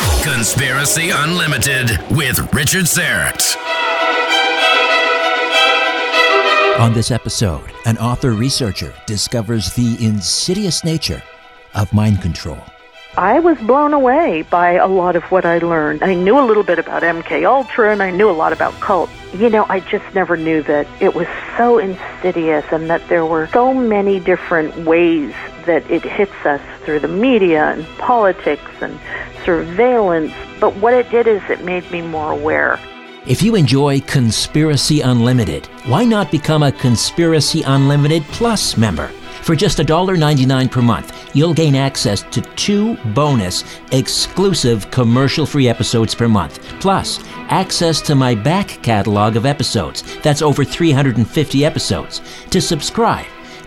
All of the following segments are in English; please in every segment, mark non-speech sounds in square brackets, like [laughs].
Conspiracy Unlimited with Richard Syrett. On this episode, an author researcher discovers the insidious nature of mind control. I was blown away by a lot of what I learned. I knew a little bit about MK Ultra and I knew a lot about cult. You know, I just never knew that it was so insidious and that there were so many different ways that it hits us through the media and politics and surveillance. But what it did is it made me more aware. If you enjoy Conspiracy Unlimited, why not become a Conspiracy Unlimited Plus member? For just $1.99 per month, you'll gain access to two bonus, exclusive commercial free episodes per month, plus access to my back catalog of episodes. That's over 350 episodes. To subscribe,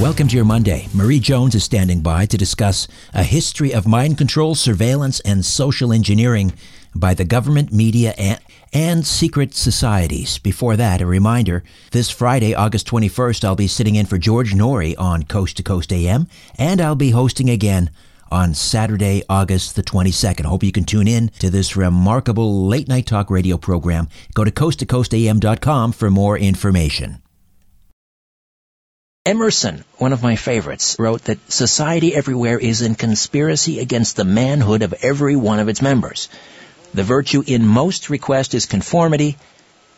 Welcome to your Monday. Marie Jones is standing by to discuss a history of mind control, surveillance, and social engineering by the government, media, and, and secret societies. Before that, a reminder this Friday, August 21st, I'll be sitting in for George Noory on Coast to Coast AM, and I'll be hosting again on Saturday, August the 22nd. Hope you can tune in to this remarkable late night talk radio program. Go to coasttocoastam.com for more information. Emerson, one of my favorites, wrote that society everywhere is in conspiracy against the manhood of every one of its members. The virtue in most request is conformity.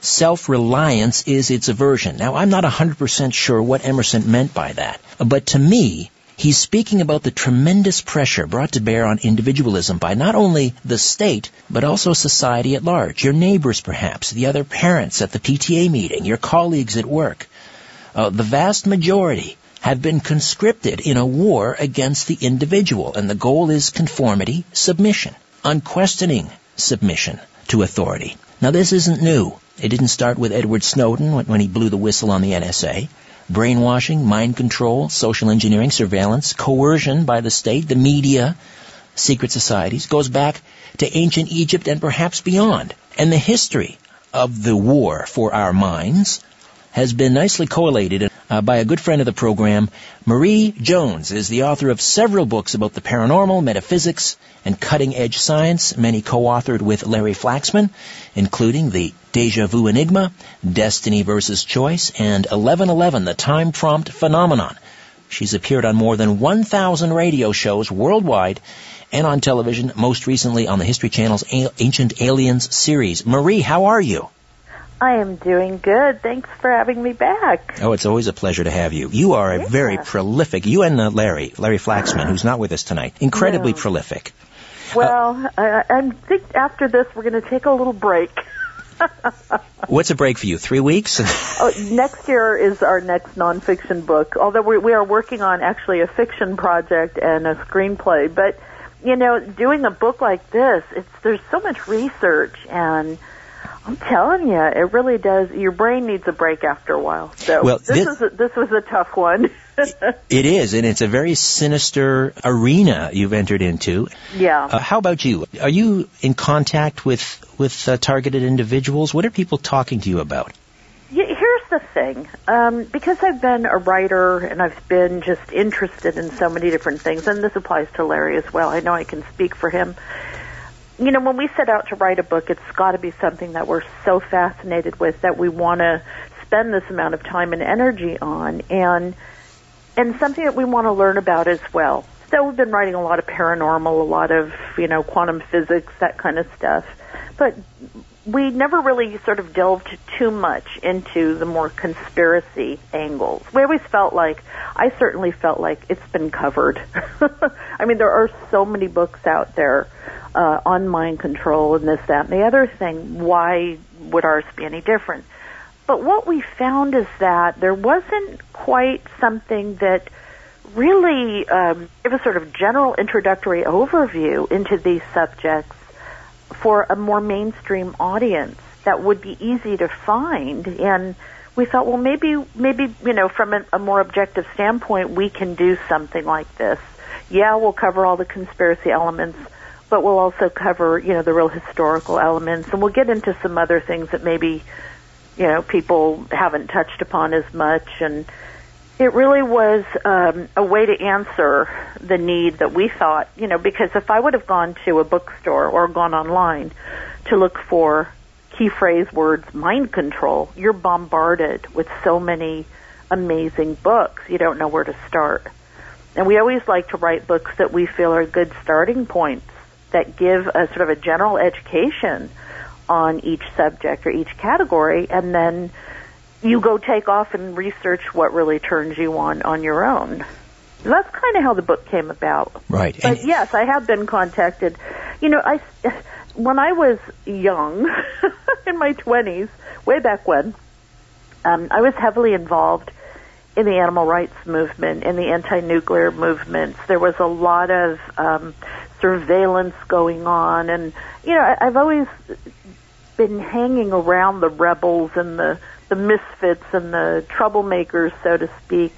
Self-reliance is its aversion. Now, I'm not 100% sure what Emerson meant by that, but to me, He's speaking about the tremendous pressure brought to bear on individualism by not only the state, but also society at large. Your neighbors, perhaps, the other parents at the PTA meeting, your colleagues at work. Uh, the vast majority have been conscripted in a war against the individual, and the goal is conformity, submission, unquestioning submission to authority. Now, this isn't new. It didn't start with Edward Snowden when he blew the whistle on the NSA brainwashing, mind control, social engineering, surveillance, coercion by the state, the media, secret societies, goes back to ancient Egypt and perhaps beyond. And the history of the war for our minds has been nicely correlated uh, by a good friend of the program. Marie Jones is the author of several books about the paranormal, metaphysics, and cutting edge science, many co-authored with Larry Flaxman, including the Deja Vu Enigma, Destiny versus Choice, and 1111, the Time Prompt Phenomenon. She's appeared on more than 1,000 radio shows worldwide and on television, most recently on the History Channel's Ancient Aliens series. Marie, how are you? I am doing good. Thanks for having me back. Oh, it's always a pleasure to have you. You are a very prolific, you and uh, Larry, Larry Flaxman, who's not with us tonight, incredibly no. prolific. Well, uh, I, I think after this we're going to take a little break. [laughs] What's a break for you? Three weeks? [laughs] oh, next year is our next nonfiction book. Although we, we are working on actually a fiction project and a screenplay, but you know, doing a book like this, it's there's so much research and I'm telling you, it really does. Your brain needs a break after a while. So well, this, this is a, this was a tough one. [laughs] it is, and it's a very sinister arena you've entered into. Yeah. Uh, how about you? Are you in contact with with uh, targeted individuals? What are people talking to you about? Yeah, here's the thing. Um, because I've been a writer and I've been just interested in so many different things, and this applies to Larry as well. I know I can speak for him you know, when we set out to write a book, it's got to be something that we're so fascinated with that we want to spend this amount of time and energy on, and and something that we want to learn about as well. So we've been writing a lot of paranormal, a lot of you know quantum physics, that kind of stuff, but we never really sort of delved too much into the more conspiracy angles. We always felt like, I certainly felt like it's been covered. [laughs] I mean, there are so many books out there uh, on mind control and this, that, and the other thing. Why would ours be any different? But what we found is that there wasn't quite something that really um, gave a sort of general introductory overview into these subjects for a more mainstream audience that would be easy to find. And we thought well maybe maybe you know from a, a more objective standpoint we can do something like this. Yeah we'll cover all the conspiracy elements but we'll also cover, you know, the real historical elements, and we'll get into some other things that maybe, you know, people haven't touched upon as much. And it really was um, a way to answer the need that we thought, you know, because if I would have gone to a bookstore or gone online to look for key phrase words, mind control, you're bombarded with so many amazing books. You don't know where to start. And we always like to write books that we feel are good starting points that give a sort of a general education on each subject or each category, and then you go take off and research what really turns you on on your own. That's kind of how the book came about. Right. But and yes, I have been contacted. You know, I when I was young, [laughs] in my twenties, way back when, um, I was heavily involved in the animal rights movement, in the anti-nuclear movements. There was a lot of um, surveillance going on, and you know, I, I've always been hanging around the rebels and the the misfits and the troublemakers, so to speak.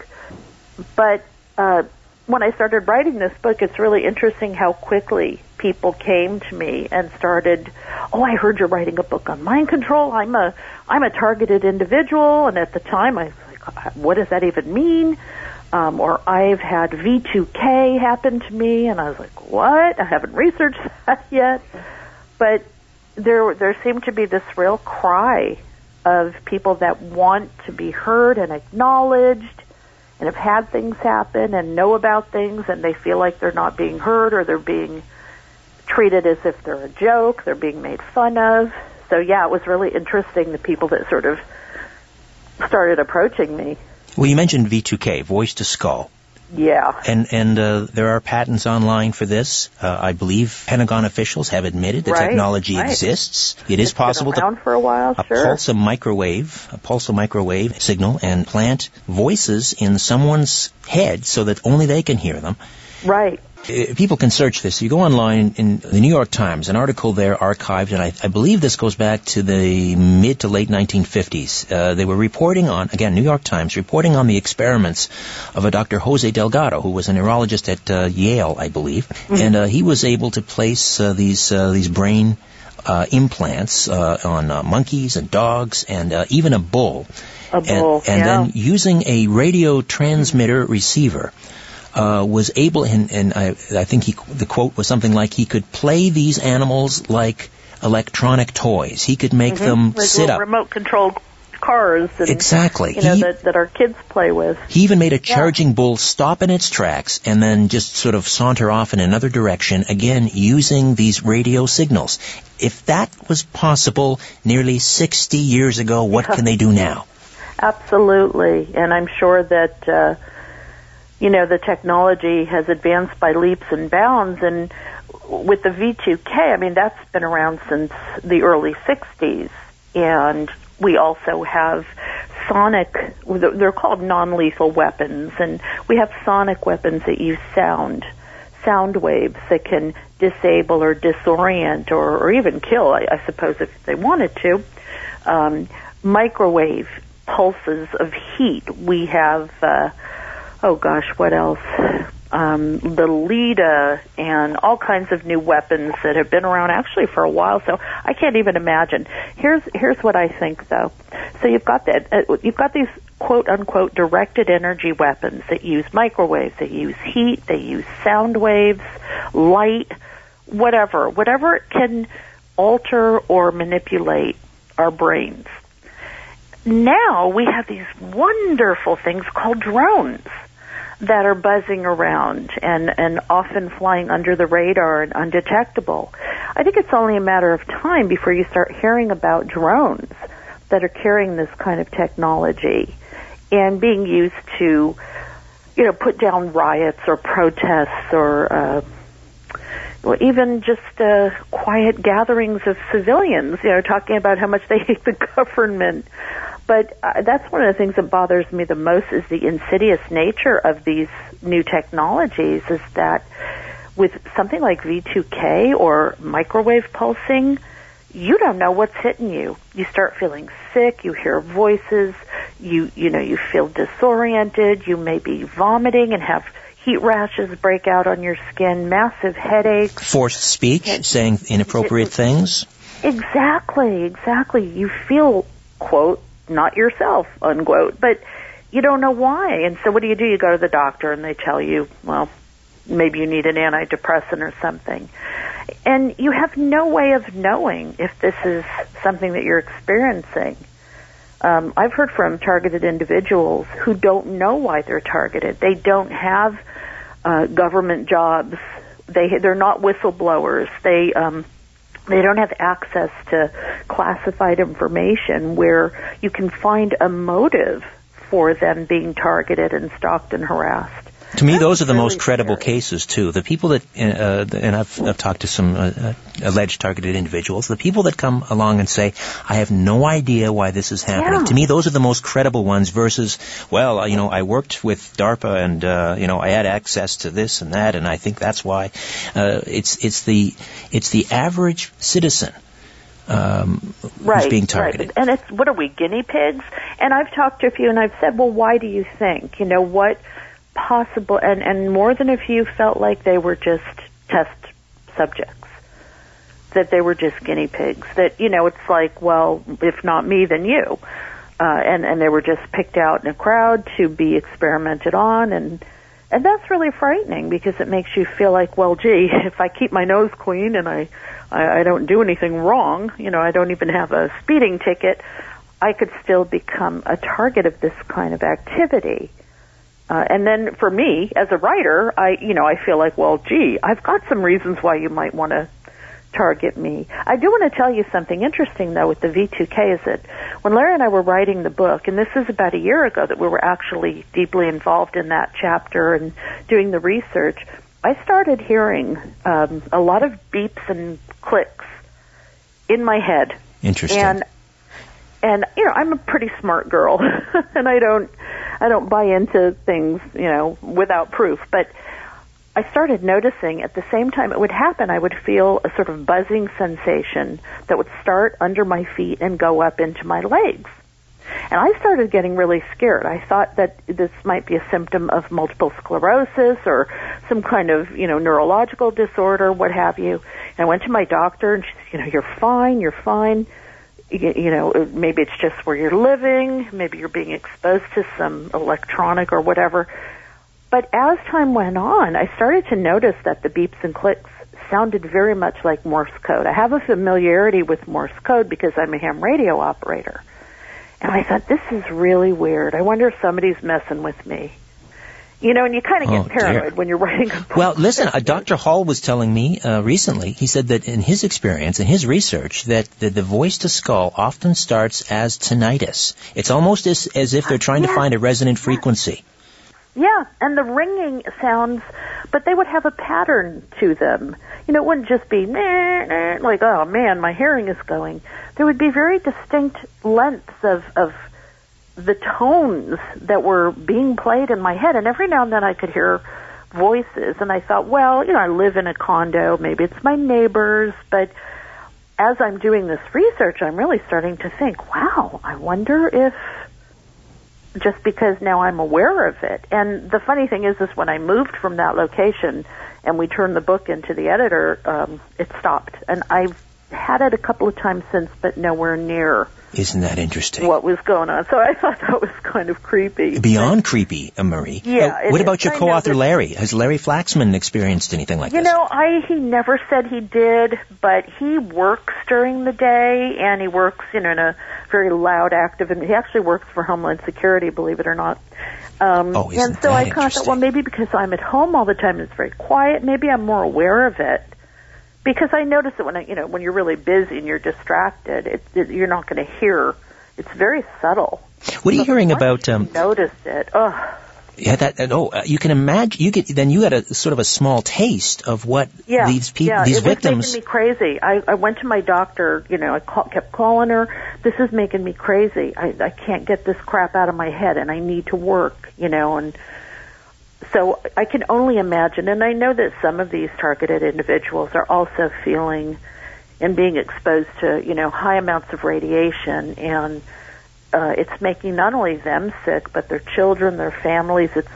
But uh, when I started writing this book, it's really interesting how quickly people came to me and started, "Oh, I heard you're writing a book on mind control. I'm a I'm a targeted individual." And at the time, I was like, "What does that even mean?" Um, or I've had V2K happen to me, and I was like, "What? I haven't researched [laughs] that yet." But there, there seemed to be this real cry of people that want to be heard and acknowledged, and have had things happen and know about things, and they feel like they're not being heard or they're being treated as if they're a joke, they're being made fun of. So yeah, it was really interesting the people that sort of started approaching me. Well, you mentioned V2K, voice to skull. Yeah. And and uh, there are patents online for this. Uh, I believe Pentagon officials have admitted the Right, technology right. exists. It is It's been possible to for a while, sure. pulse a microwave, a pulse a microwave signal, and plant voices in someone's head so that only they can hear them. Right. Uh, People can search this. You go online in the New York Times, an article there archived, and I, I believe this goes back to the mid to late 1950s. Uh, they were reporting on, again, New York Times, reporting on the experiments of a Dr. Jose Delgado, who was a neurologist at uh, Yale, I believe, and uh, he was able to place uh, these uh, these brain uh, implants uh, on uh, monkeys and dogs and uh, even a bull. A bull, and, and yeah. then using a radio transmitter receiver uh, was able, and, and I, I think he, the quote was something like he could play these animals like electronic toys. He could make them Mm-hmm. like sit up. remote controlled cars and Exactly. you know He- that, that our kids play with. He even made a charging bull stop in its tracks and then just sort of saunter off in another direction, again using these radio signals. If that was possible nearly 60 years ago, what can they do now? Absolutely, and I'm sure that uh, you know the technology has advanced by leaps and bounds. And with the V2K, I mean that's been around since the early '60s, and we also have sonic. They're called non-lethal weapons, and we have sonic weapons that use sound. Sound waves that can disable or disorient or, or even kill, I, I suppose, if they wanted to. Um, microwave pulses of heat. We have, uh, oh gosh, what else? Um, the Lita and all kinds of new weapons that have been around actually for a while. So I can't even imagine. Here's here's what I think though. So you've got that. Uh, you've got these quote unquote directed energy weapons that use microwaves, they use heat, they use sound waves, light, whatever, whatever can alter or manipulate our brains now we have these wonderful things called drones that are buzzing around and, and often flying under the radar and undetectable. I think it's only a matter of time before you start hearing about drones that are carrying this kind of technology and being used to, you know, put down riots or protests or, uh, well, even just uh, quiet gatherings of civilians, you know, talking about how much they hate the [laughs] government. But uh, that's one of the things that bothers me the most is the insidious nature of these new technologies. Is that with something like V2K or microwave pulsing, you don't know what's hitting you. You start feeling sick. You hear voices. You you know you feel disoriented. You may be vomiting and have heat rashes break out on your skin, massive headaches. Forced speech, saying inappropriate things. Exactly, exactly. You feel, quote, not yourself, unquote, but you don't know why. And so what do you do? You go to the doctor and they tell you, well, maybe you need an antidepressant or something. And you have no way of knowing if this is something that you're experiencing. Um, I've heard from targeted individuals who don't know why they're targeted. They don't have uh, government jobs. They they're not whistleblowers. They um, they don't have access to classified information where you can find a motive for them being targeted and stalked and harassed. To me, those are the most credible scary. cases too. The people that, uh, and I've, I've talked to some uh, uh, alleged targeted individuals. The people that come along and say, "I have no idea why this is happening." Yeah. To me, those are the most credible ones. Versus, well, uh, you know, I worked with DARPA and uh, you know I had access to this and that, and I think that's why. Uh, it's it's the it's the average citizen um, right, being targeted. Right. And it's what are we guinea pigs? And I've talked to a few, and I've said, well, why do you think? You know what possible? And and more than a few felt like they were just test subjects. That they were just guinea pigs. That you know, it's like, well, if not me, then you. Uh, and and they were just picked out in a crowd to be experimented on, and and that's really frightening because it makes you feel like, well, gee, [laughs] if I keep my nose clean and I, I, I don't do anything wrong, you know, I don't even have a speeding ticket, I could still become a target of this kind of activity. Uh, and then for me, as a writer, I, you know, I feel like, well, gee, I've got some reasons why you might want to target me. I do want to tell you something interesting though with the V2K is that when Larry and I were writing the book, and this is about a year ago that we were actually deeply involved in that chapter and doing the research, I started hearing um, a lot of beeps and clicks in my head. Interesting. And and you know, I'm a pretty smart girl, [laughs] and I don't I don't buy into things you know without proof, but I started noticing at the same time it would happen, I would feel a sort of buzzing sensation that would start under my feet and go up into my legs. And I started getting really scared. I thought that this might be a symptom of multiple sclerosis or some kind of, you know, neurological disorder, what have you. And I went to my doctor and she said, you know, you're fine, you're fine. You, know, uh, maybe it's just where you're living, maybe you're being exposed to some electronic or whatever. But as time went on, I started to notice that the beeps and clicks sounded very much like Morse code. I have a familiarity with Morse code because I'm a ham radio operator. And I thought, this is really weird. I wonder if somebody's messing with me. You know, and you kind of get Oh, paranoid dear. when you're writing a book. Well, listen, uh, Dr. Hall was telling me uh, recently, he said that in his experience, in his research, that the, the voice to skull often starts as tinnitus. It's almost as, as if they're trying to Yeah. find a resonant frequency. Yeah, and the ringing sounds, but they would have a pattern to them. You know, it wouldn't just be nah, nah, like, oh man, my hearing is going. There would be very distinct lengths of of the tones that were being played in my head, and every now and then I could hear voices, and I thought, well, you know, I live in a condo, maybe it's my neighbors, but as I'm doing this research, I'm really starting to think, wow, I wonder if just because now I'm aware of it. And the funny thing is, is when I moved from that location and we turned the book into the editor, um, it stopped. And I've had it a couple of times since, but nowhere near Isn't that interesting? what was going on. So I [laughs] thought that was kind of creepy. Beyond creepy, uh, Marie. Yeah, Uh, what is. about your co-author Larry? Has Larry Flaxman experienced anything like that? You this? know, I he never said he did, but he works during the day and he works, you know, in a very loud, active, and he actually works for Homeland Security, believe it or not. Um, Oh, isn't and so that I kind of thought, well, maybe because I'm at home all the time and it's very quiet, maybe I'm more aware of it. Because I notice that when I, you know, when you're really busy and you're distracted, it, it, you're not going to hear. It's very subtle. what are you So hearing about? you Um, notice it. Ugh. yeah, that. Oh, uh, you can imagine. You get then you got a sort of a small taste of what yeah, these people, yeah, these it was victims. making me crazy. I, I went to my doctor. You know, I call, kept calling her. This is making me crazy. I, I can't get this crap out of my head, and I need to work. You know, and so I can only imagine. And I know that some of these targeted individuals are also feeling and being exposed to you know high amounts of radiation and. Uh, it's making not only them sick, but their children, their families. It's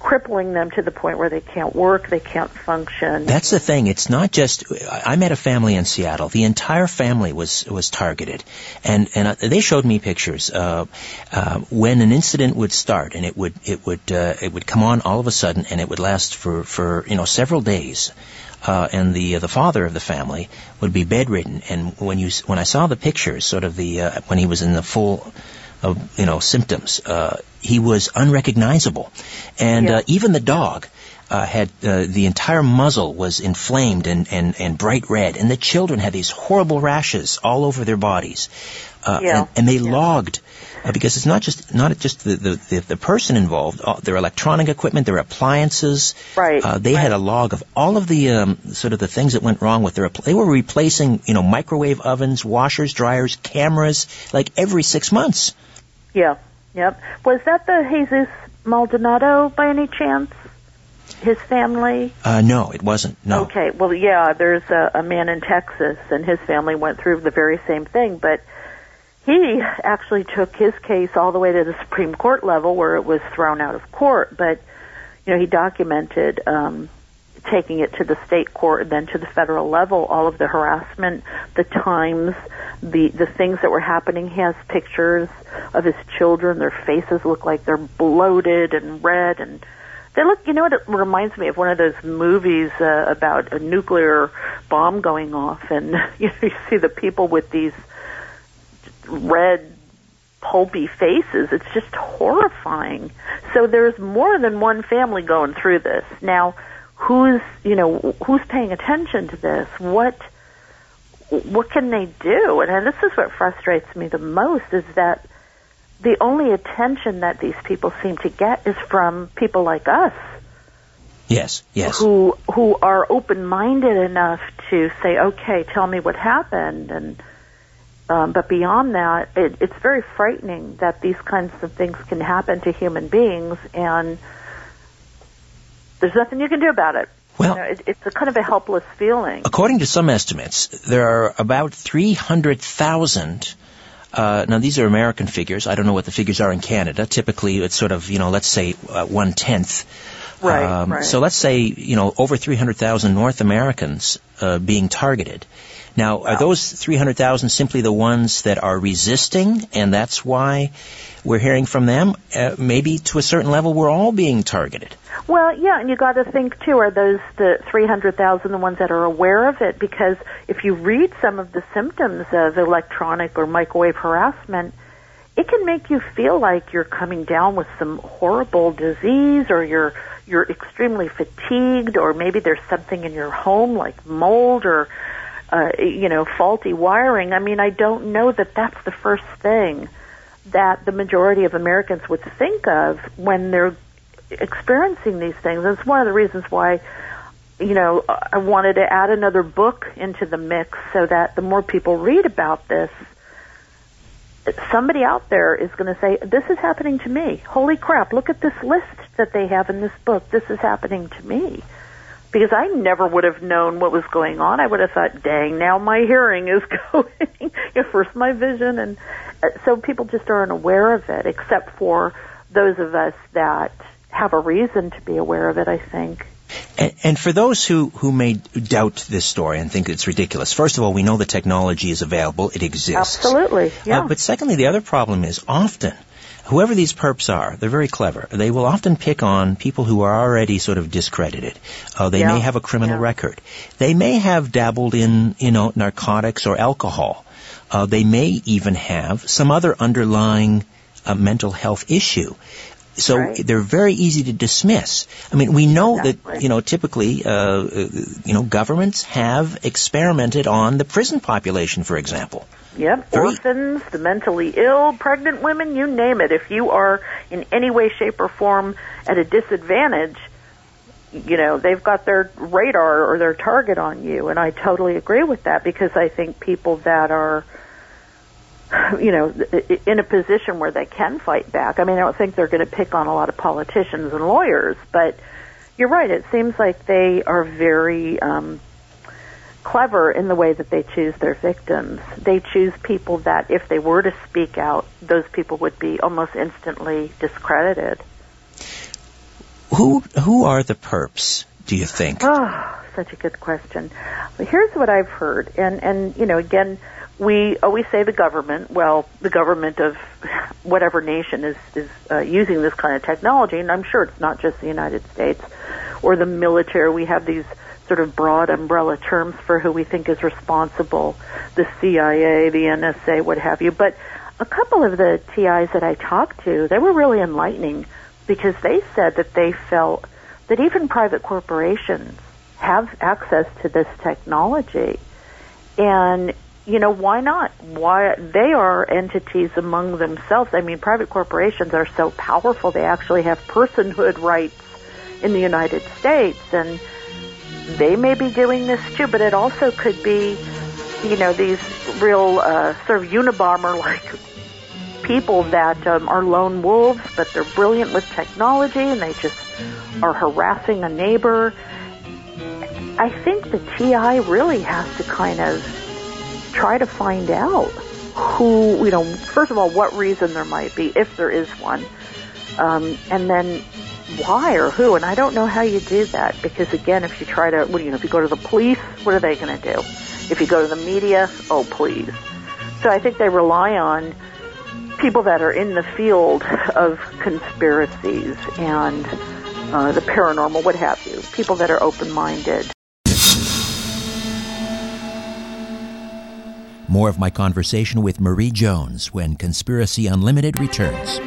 crippling them to the point where they can't work, they can't function. That's the thing. It's not just. I met a family in Seattle. The entire family was was targeted, and and uh, they showed me pictures. Uh, uh, when an incident would start, and it would it would uh, it would come on all of a sudden, and it would last for for you know several days. Uh, and the the father of the family would be bedridden. And when you when I saw the pictures, sort of the uh, when he was in the full of you know symptoms, uh, he was unrecognizable, and Yeah. uh, even the dog uh, had uh, the entire muzzle was inflamed and, and, and bright red, and the children had these horrible rashes all over their bodies, uh, Yeah. and, and they Yeah. logged. Uh, because it's not just not just the the, the, the person involved, uh, their electronic equipment, their appliances. Right, Uh, they had a log of all of the um, sort of the things that went wrong with their. They were replacing, you know, microwave ovens, washers, dryers, cameras, like every six months. Yeah, yep. Was that the Jesus Maldonado by any chance? His family? Uh, no, it wasn't. No. Okay, well, yeah, there's a, a man in Texas, and his family went through the very same thing, but he actually took his case all the way to the Supreme Court level where it was thrown out of court, but, you know, he documented, um, taking it to the state court and then to the federal level, all of the harassment, the times, the the things that were happening. He has pictures of his children. Their faces look like they're bloated and red, and they look. You know what? It reminds me of one of those movies uh, about a nuclear bomb going off, and [laughs] you know you see the people with these red pulpy faces. It's just horrifying. So there's more than one family going through this. Now, who's, you know, who's paying attention to this? What what can they do? And this is what frustrates me the most is that the only attention that these people seem to get is from people like us. Yes, yes. Who who are open-minded enough to say, "Okay, tell me what happened," and um, but beyond that, it, it's very frightening that these kinds of things can happen to human beings, and there's nothing you can do about it. Well, you know, it, it's a kind of a helpless feeling. According to some estimates, there are about 300,000 uh, now these are American figures. I don't know what the figures are in Canada. Typically, it's sort of you know, let's say uh, one tenth. Right, um, right. So let's say you know over 300,000 North Americans uh, being targeted. Now, wow. are those 300,000 simply the ones that are resisting, and that's why we're hearing from them? Uh, maybe to a certain level, we're all being targeted. Well, yeah, and you got to think too: are those the 300,000 the ones that are aware of it? Because if you read some of the symptoms of electronic or microwave harassment, it can make you feel like you're coming down with some horrible disease, or you're you're extremely fatigued, or maybe there's something in your home like mold or uh, you know, faulty wiring. I mean, I don't know that that's the first thing that the majority of Americans would think of when they're experiencing these things. And it's one of the reasons why, you know, I wanted to add another book into the mix so that the more people read about this, somebody out there is going to say, this is happening to me. Holy crap, look at this list that they have in this book. This is happening to me because I never would have known what was going on. I would have thought, dang, now my hearing is [laughs] going. First my vision, and uh, so people just aren't aware of it, except for those of us that have a reason to be aware of it. I think. And, and, for those who, who may doubt this story and think it's ridiculous, first of all, we know the technology is available; it exists. Absolutely, yeah. Uh, but secondly, the other problem is often whoever these perps are, they're very clever. They will often pick on people who are already sort of discredited. Uh, they yeah. may have a criminal yeah. record. They may have dabbled in, you know, narcotics or alcohol. Uh, they may even have some other underlying uh, mental health issue. So right. they're very easy to dismiss. I mean, we know exactly. that you know typically, uh, uh, you know, governments have experimented on the prison population, for example. Yep, orphans, the mentally ill, pregnant women, you name it. If you are in any way, shape, or form at a disadvantage, you know, they've got their radar or their target on you. And I totally agree with that because I think people that are, [laughs] you know, in a position where they can fight back, I mean, I don't think they're going to pick on a lot of politicians and lawyers, but you're right. It seems like they are very, um, clever in the way that they choose their victims. They choose people that, if they were to speak out, those people would be almost instantly discredited. Who who are the perps? Do you think? Oh, such a good question. Well, here's what I've heard, and and you know, again, we always say the government. Well, the government of [laughs] whatever nation is is uh, using this kind of technology, and I'm sure it's not just the United States or the military. We have these sort of broad umbrella terms for who we think is responsible, the CIA, the NSA, what have you. But a couple of the TIs that I talked to, they were really enlightening because they said that they felt that even private corporations have access to this technology. And you know, why not? Why they are entities among themselves. I mean, private corporations are so powerful; they actually have personhood rights in the United States, and they may be doing this too, but it also could be, you know, these real uh, sort of Unabomber like [laughs] people that um, are lone wolves, but they're brilliant with technology and they just are harassing a neighbor. I think the TI really has to kind of try to find out who, you know, first of all, what reason there might be, if there is one, um, and then why or who. And I don't know how you do that because again, if you try to, what do you know, if you go to the police, what are they going to do? If you go to the media, oh please. So I think they rely on people that are in the field of conspiracies and uh, the paranormal, what have you. People that are open-minded. More of my conversation with Marie Jones when Conspiracy Unlimited returns.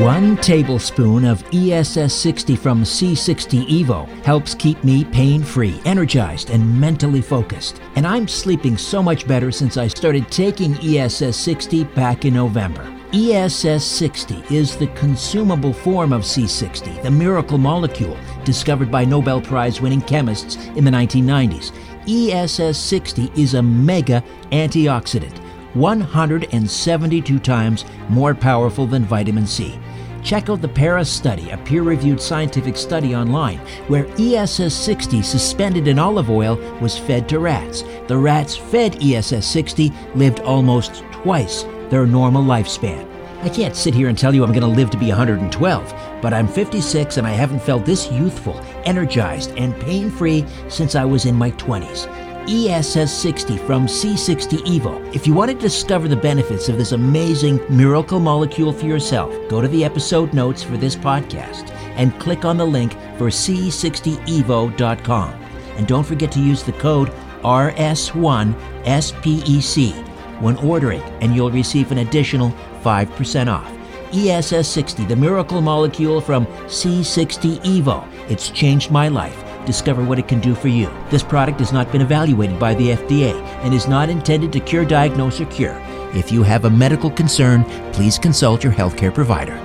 One tablespoon of ESS 60 from C60 Evo helps keep me pain free, energized, and mentally focused. And I'm sleeping so much better since I started taking ESS 60 back in November. ESS 60 is the consumable form of C60, the miracle molecule discovered by Nobel Prize winning chemists in the 1990s. ESS 60 is a mega antioxidant 172 times more powerful than vitamin C. Check out the Paris study, a peer reviewed scientific study online, where ESS 60 suspended in olive oil was fed to rats. The rats fed ESS 60 lived almost twice their normal lifespan. I can't sit here and tell you I'm going to live to be 112, but I'm 56 and I haven't felt this youthful, energized, and pain free since I was in my 20s. ESS 60 from C60 Evo. If you want to discover the benefits of this amazing miracle molecule for yourself, go to the episode notes for this podcast and click on the link for C60Evo.com. And don't forget to use the code RS1SPEC when ordering, and you'll receive an additional 5% off. ESS 60, the miracle molecule from C60 Evo. It's changed my life discover what it can do for you. This product has not been evaluated by the FDA and is not intended to cure, diagnose, or cure. If you have a medical concern, please consult your healthcare provider.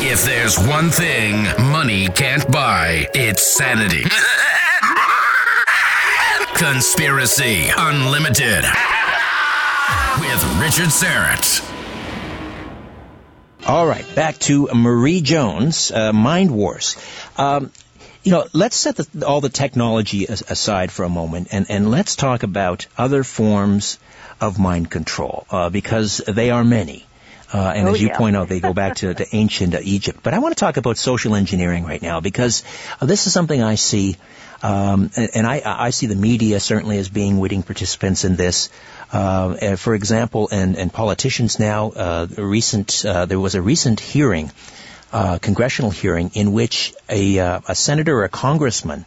If there's one thing money can't buy, it's sanity. [laughs] Conspiracy Unlimited with Richard Syrett. All right, back to Marie Jones, uh, Mind Wars. Um, you know, let's set the, all the technology aside for a moment, and, and let's talk about other forms of mind control uh, because they are many. Uh, and oh, as you yeah. point out, they go back to, to [laughs] ancient Egypt. But I want to talk about social engineering right now because uh, this is something I see, um, and, and I, I see the media certainly as being witting participants in this. Uh, for example, and, and politicians now, uh, recent, uh, there was a recent hearing, uh, congressional hearing, in which a, uh, a senator or a congressman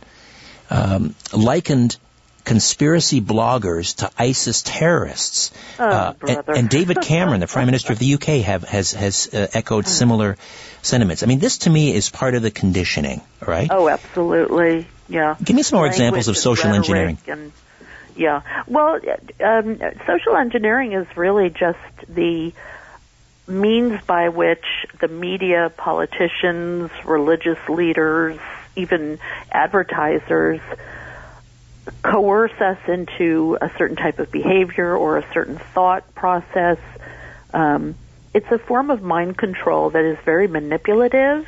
um, likened conspiracy bloggers to ISIS terrorists. Oh, uh, and, and, David [laughs] Cameron, the Prime Minister of the UK, have, has, has uh, echoed similar sentiments. I mean, this to me is part of the conditioning, right? Oh, absolutely. Yeah. Give me some more examples of social engineering. And, yeah. Well, um, social engineering is really just the means by which the media, politicians, religious leaders, even advertisers coerce us into a certain type of behavior or a certain thought process. Um, it's a form of mind control that is very manipulative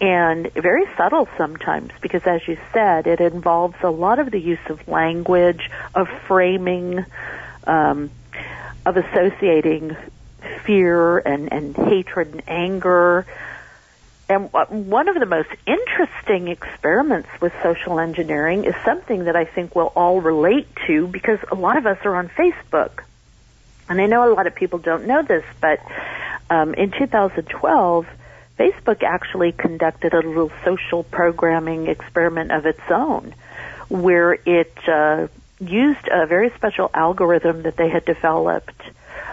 and very subtle sometimes because as you said it involves a lot of the use of language of framing um, of associating fear and, and hatred and anger and one of the most interesting experiments with social engineering is something that I think we'll all relate to because a lot of us are on Facebook. And I know a lot of people don't know this, but um, in 2012, Facebook actually conducted a little social programming experiment of its own where it uh, used a very special algorithm that they had developed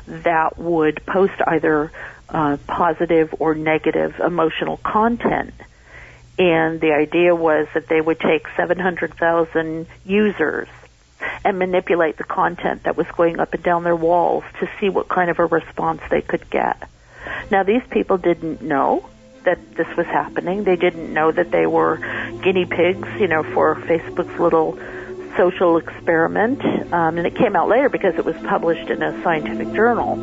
that would post either uh, positive or negative emotional content. And the idea was that they would take 700,000 users and manipulate the content that was going up and down their walls to see what kind of a response they could get. Now, these people didn't know that this was happening. They didn't know that they were guinea pigs, you know, for Facebook's little social experiment. Um, and it came out later because it was published in a scientific journal.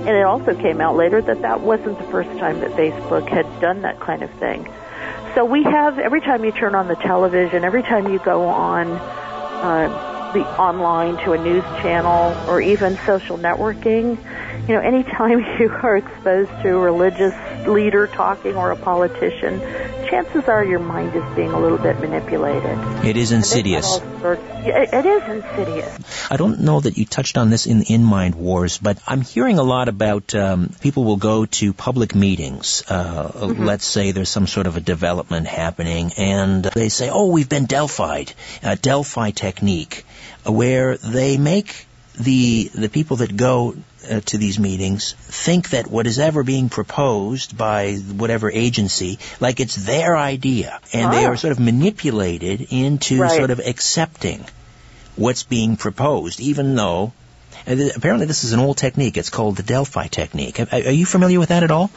And it also came out later that that wasn't the first time that Facebook had done that kind of thing. So we have every time you turn on the television, every time you go on uh, the online to a news channel or even social networking, you know, anytime [laughs] you are exposed to a religious leader talking or a politician, chances are your mind is being a little bit manipulated. It is insidious. it is insidious. I don't know that you touched on this in in Mind Wars, but I'm hearing a lot about um, people will go to public meetings. Uh, mm-hmm. Let's say there's some sort of a development happening, and they say, "Oh, we've been Delphied, uh, Delphi technique, where they make the the people that go uh, to these meetings think that what is ever being proposed by whatever agency, like it's their idea, and they Oh. are sort of manipulated into Right. sort of accepting what's being proposed, even though. and th- Apparently, this is an old technique. It's called the Delphi technique. Are are you familiar with that at all?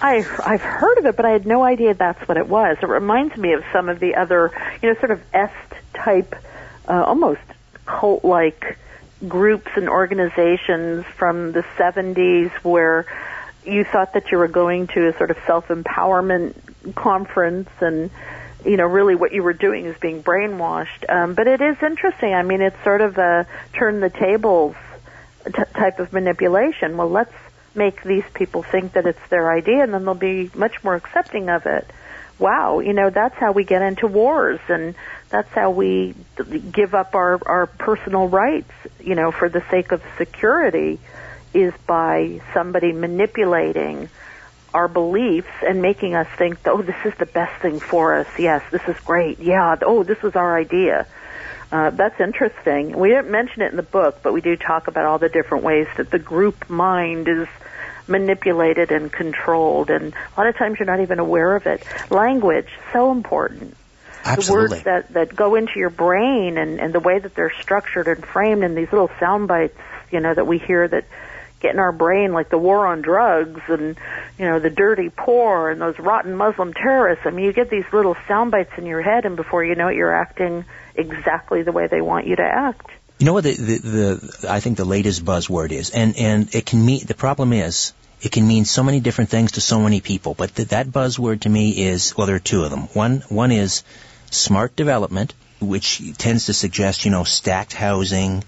I, I've heard of it, but I had no idea that's what it was. It reminds me of some of the other, you know, sort of est type, uh, almost cult like groups and organizations from the 70s where you thought that you were going to a sort of self empowerment conference and you know really what you were doing is being brainwashed. Um, but it is interesting. I mean it's sort of a turn the tables t- type of manipulation. Well let's make these people think that it's their idea and then they'll be much more accepting of it. Wow you know that's how we get into wars and that's how we give up our our personal rights you know for the sake of security is by somebody manipulating our beliefs and making us think, oh, this is the best thing for us. Yes, this is great. Yeah, oh, this was our idea. Uh, that's interesting. We didn't mention it in the book, but we do talk about all the different ways that the group mind is manipulated and controlled, and a lot of times you're not even aware of it. Language, so important. Absolutely. The words that, that go into your brain and, and the way that they're structured and framed and these little sound bites, you know, that we hear that get in our brain like the war on drugs and, you know, the dirty poor and those rotten Muslim terrorists. I mean, you get these little sound bites in your head and before you know it, you're acting exactly the way they want you to act. You know what the, the, the I think the latest buzzword is, and and it can mean the problem is it can mean so many different things to so many people. But th- that buzzword to me is well, there are two of them. One one is smart development, which tends to suggest you know stacked housing,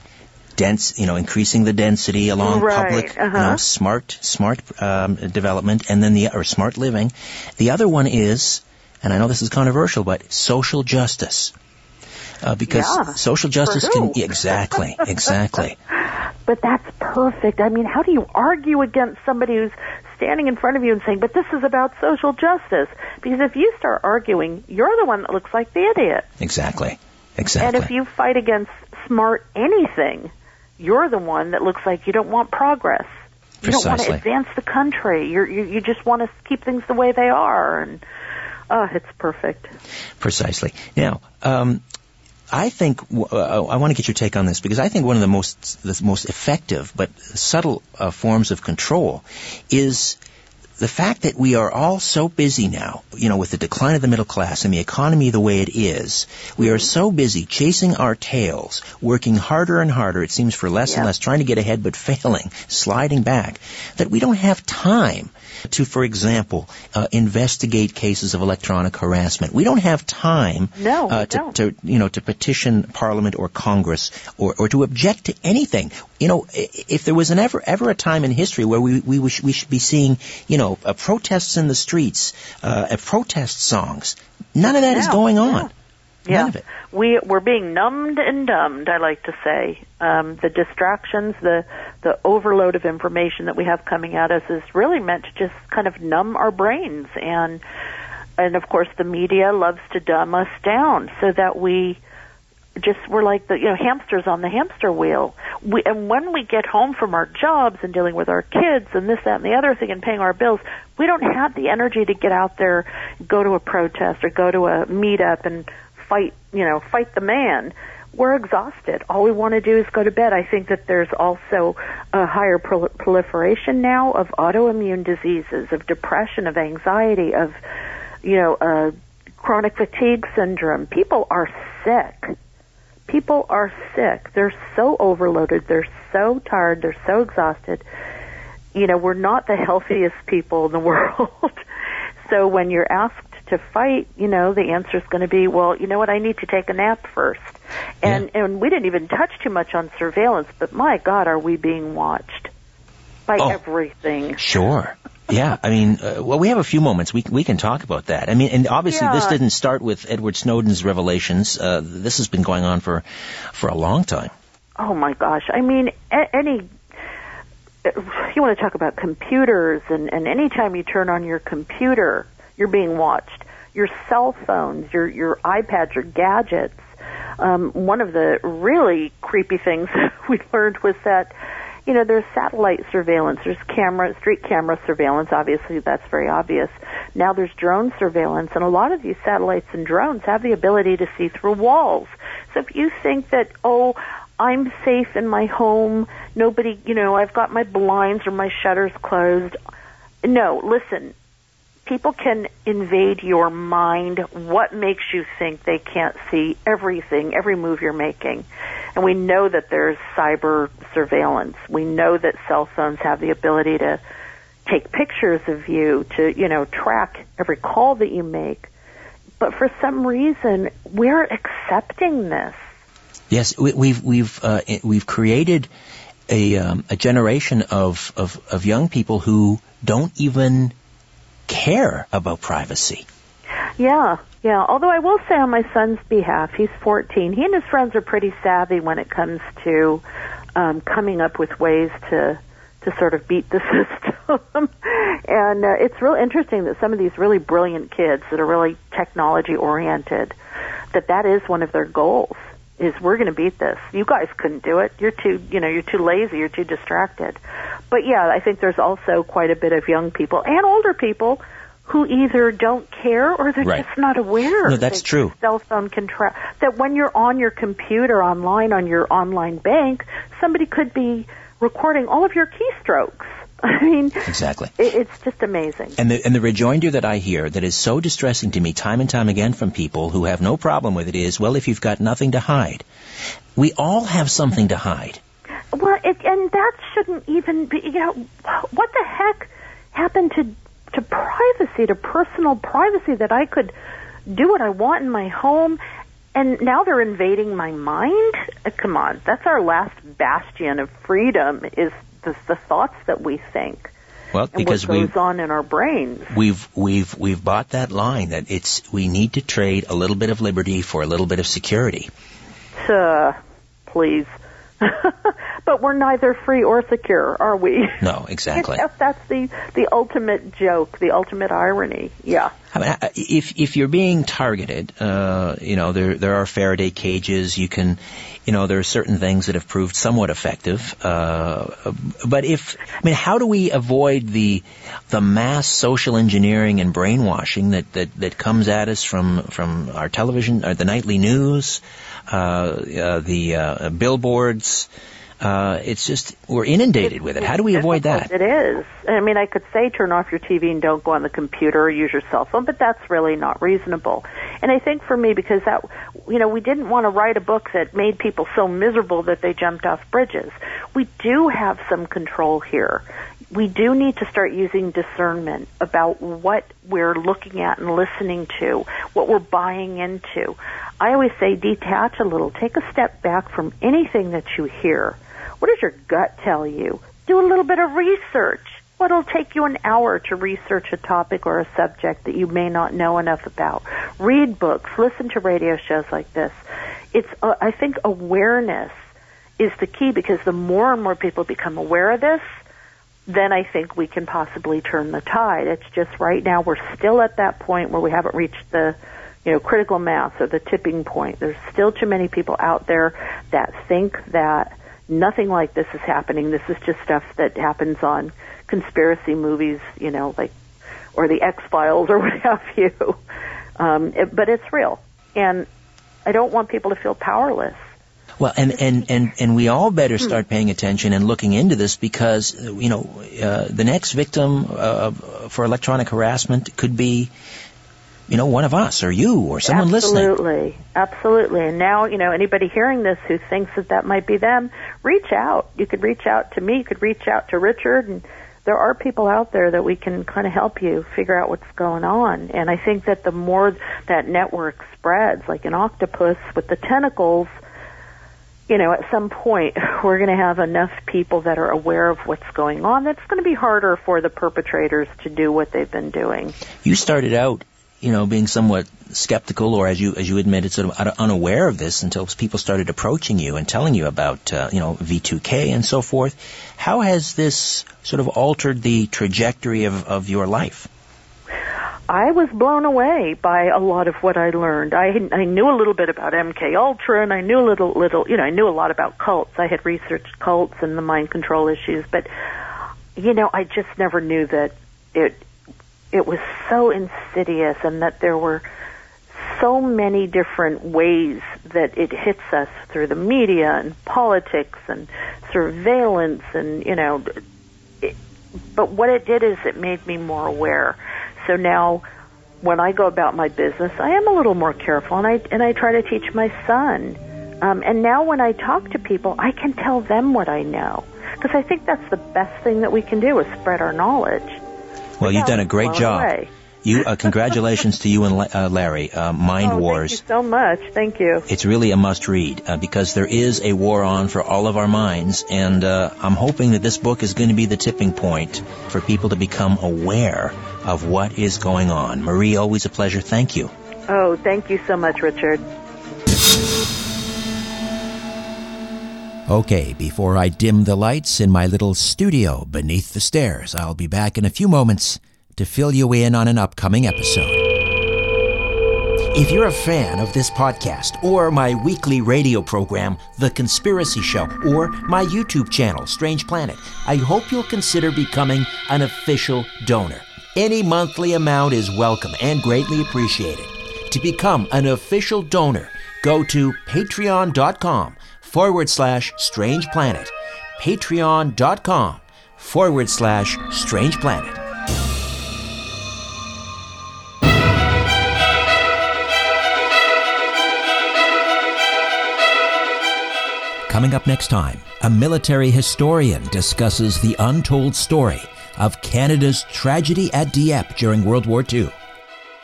dense you know increasing the density along Right, public, you uh-huh. know smart smart um, development, and then the or smart living. The other one is, and I know this is controversial, but social justice. Uh, because Yeah, social justice can exactly exactly [laughs] But that's perfect. I mean, how do you argue against somebody who's standing in front of you and saying, but this is about social justice? Because if you start arguing, you're the one that looks like the idiot. exactly Exactly. And if you fight against smart anything, you're the one that looks like you don't want progress. You don't want to advance the country. You're, you you just want to keep things the way they are, and oh, it's perfect. precisely now um, I think uh, I want to get your take on this because I think one of the most the most effective but subtle uh, forms of control is the fact that we are all so busy now, you know, with the decline of the middle class and the economy the way it is, we are so busy chasing our tails, working harder and harder, it seems, for less and less, trying to get ahead but [laughs] failing, sliding back, that we don't have time to, for example, uh, investigate cases of electronic harassment. We don't have time No, uh, to, don't. to, you know, to petition Parliament or Congress or, or to object to anything. You know, if there was an ever, ever a time in history where we, we, wish, we should be seeing, you know, uh, protests in the streets, uh, uh, protest songs, none of that is No, going no. Yeah, None of it. we we're being numbed and dumbed. I like to say um, the distractions, the the overload of information that we have coming at us is really meant to just kind of numb our brains, and and of course the media loves to dumb us down so that we just we're like the you know hamsters on the hamster wheel. We and when we get home from our jobs and dealing with our kids and this that and the other thing and paying our bills, we don't have the energy to get out there, go to a protest or go to a meetup and fight you know fight the man. We're exhausted. All we want to do is go to bed. I think that there's also a higher prol- proliferation now of autoimmune diseases, of depression, of anxiety, of you know uh, chronic fatigue syndrome. People are sick people are sick. They're so overloaded. They're so tired. They're so exhausted. You know, we're not the [laughs] healthiest people in the [laughs] world. so when you're asked to fight, you know, the answer is going to be, well, you know what? I need to take a nap first. And and we didn't even touch too much on surveillance, but my God, are we being watched by Oh. everything? Sure. Yeah, I mean, uh, well, we have a few moments. We we can talk about that. I mean, and obviously, this didn't start with Edward Snowden's revelations. Uh, this has been going on for for a long time. Oh my gosh! I mean, a- any you want to talk about computers, and and anytime you turn on your computer, you're being watched. Your cell phones, your your iPads, your gadgets. um, one of the really creepy things [laughs] we learned was that you know, there's satellite surveillance, there's camera, street camera surveillance, obviously that's very obvious. Now there's drone surveillance, and a lot of these satellites and drones have the ability to see through walls. So if you think that, oh, I'm safe in my home, nobody, you know, I've got my blinds or my shutters closed. No, listen, people can invade your mind. What makes you think they can't see everything, every move you're making? And we know that there's cyber surveillance. We know that cell phones have the ability to take pictures of you, to, you know, track every call that you make. But for some reason, we're accepting this. Yes, we, we've we've uh, we've created a um, a generation of, of of young people who don't even care about privacy. Yeah, yeah. Although I will say on my son's behalf, he's 14. He and his friends are pretty savvy when it comes to um, coming up with ways to to sort of beat the [laughs] system. and uh, it's real interesting that some of these really brilliant kids that are really technology oriented, that that is one of their goals. Is we're going to beat this. You guys couldn't do it. You're too, you know, you're too lazy. You're too distracted. But yeah, I think there's also quite a bit of young people and older people who either don't care or they're right. just not aware. No, that's true. Cell phone can track that when you're on your computer online on your online bank, somebody could be recording all of your keystrokes. [laughs] I mean, exactly. It, it's just amazing. And the and the rejoinder that I hear that is so distressing to me time and time again from people who have no problem with it is, well, if you've got nothing to hide, we all have something to hide. Well, it, and that shouldn't even be. You know, what the heck happened to to privacy, to personal privacy, that I could do what I want in my home, and now they're invading my mind. Uh, come on, that's our last bastion of freedom is the, the thoughts that we think. Well, because what goes on in our brains. We've we've we've bought that line that it's we need to trade a little bit of liberty for a little bit of security. Uh, please. [laughs] but we're neither free or secure, are we? No, exactly. [laughs] That's the the ultimate joke, the ultimate irony. Yeah. I mean, if if you're being targeted, uh, you know there there are Faraday cages. You can, you know, there are certain things that have proved somewhat effective. Uh, but if I mean, how do we avoid the the mass social engineering and brainwashing that that that comes at us from from our television, or the nightly news, uh, uh the uh, billboards? Uh, it's just we're inundated with it. How do we avoid that? It is. I mean, I could say turn off your TV and don't go on the computer or use your cell phone, but that's really not reasonable. And I think for me, because that, you know, we didn't want to write a book that made people so miserable that they jumped off bridges. We do have some control here. We do need to start using discernment about what we're looking at and listening to, what we're buying into. I always say detach a little, take a step back from anything that you hear what does your gut tell you? Do a little bit of research. What'll take you an hour to research a topic or a subject that you may not know enough about? Read books, listen to radio shows like this. It's, uh, I think awareness is the key because the more and more people become aware of this, then I think we can possibly turn the tide. It's just right now we're still at that point where we haven't reached the, you know, critical mass or the tipping point. There's still too many people out there that think that nothing like this is happening. This is just stuff that happens on conspiracy movies, you know, like or the X Files or [laughs] what have you. Um, it, but it's real, and I don't want people to feel powerless. Well, and, and, and, and we all better hmm. start paying attention and looking into this because, you know, uh, the next victim uh, for electronic harassment could be you know, one of us or you or someone absolutely, listening. Absolutely, absolutely. And now, you know, anybody hearing this who thinks that that might be them, reach out. You could reach out to me. You could reach out to Richard, and there are people out there that we can kind of help you figure out what's going on. And I think that the more that network spreads, like an octopus with the tentacles, you know, at some point [laughs] we're going to have enough people that are aware of what's going on. That's going to be harder for the perpetrators to do what they've been doing. You started out you know, being somewhat skeptical or as you, as you admitted, sort of unaware of this until people started approaching you and telling you about, uh, you know, V2K and so forth. How has this sort of altered the trajectory of, of your life? I was blown away by a lot of what I learned. I I knew a little bit about MK Ultra, and I knew a little little you know I knew a lot about cults. I had researched cults and the mind control issues, but you know I just never knew that it it was so insidious and that there were so many different ways that it hits us through the media and politics and surveillance and you know it, but what it did is it made me more aware. So now when I go about my business I am a little more careful and I and I try to teach my son. Um, and now when I talk to people I can tell them what I know. Because I think that's the best thing that we can do is spread our knowledge well, you've done a great job. Away. You, uh, congratulations to you and uh, Larry. Uh, Mind oh, Wars. Thank you so much. Thank you. It's really a must read uh, because there is a war on for all of our minds, and uh, I'm hoping that this book is going to be the tipping point for people to become aware of what is going on. Marie, always a pleasure. Thank you. Oh, thank you so much, Richard. Okay, before I dim the lights in my little studio beneath the stairs, I'll be back in a few moments to fill you in on an upcoming episode. If you're a fan of this podcast, or my weekly radio program, The Conspiracy Show, or my YouTube channel, Strange Planet, I hope you'll consider becoming an official donor. Any monthly amount is welcome and greatly appreciated. To become an official donor, go to patreon.com forward slash strange planet. Patreon.com forward slash strange planet. Coming up next time, a military historian discusses the untold story of Canada's tragedy at Dieppe during World War II.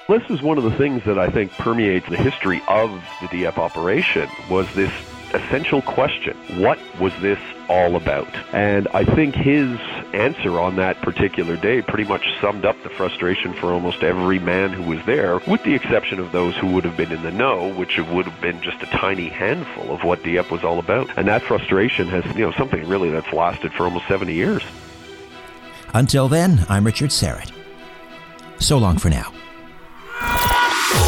This is one of the things that I think permeates the history of the Dieppe operation was this essential question. What was this all about? And I think his answer on that particular day pretty much summed up the frustration for almost every man who was there, with the exception of those who would have been in the know, which would have been just a tiny handful of what Dieppe was all about. And that frustration has, you know, something really that's lasted for almost 70 years. Until then, I'm Richard Syrett. So long for now.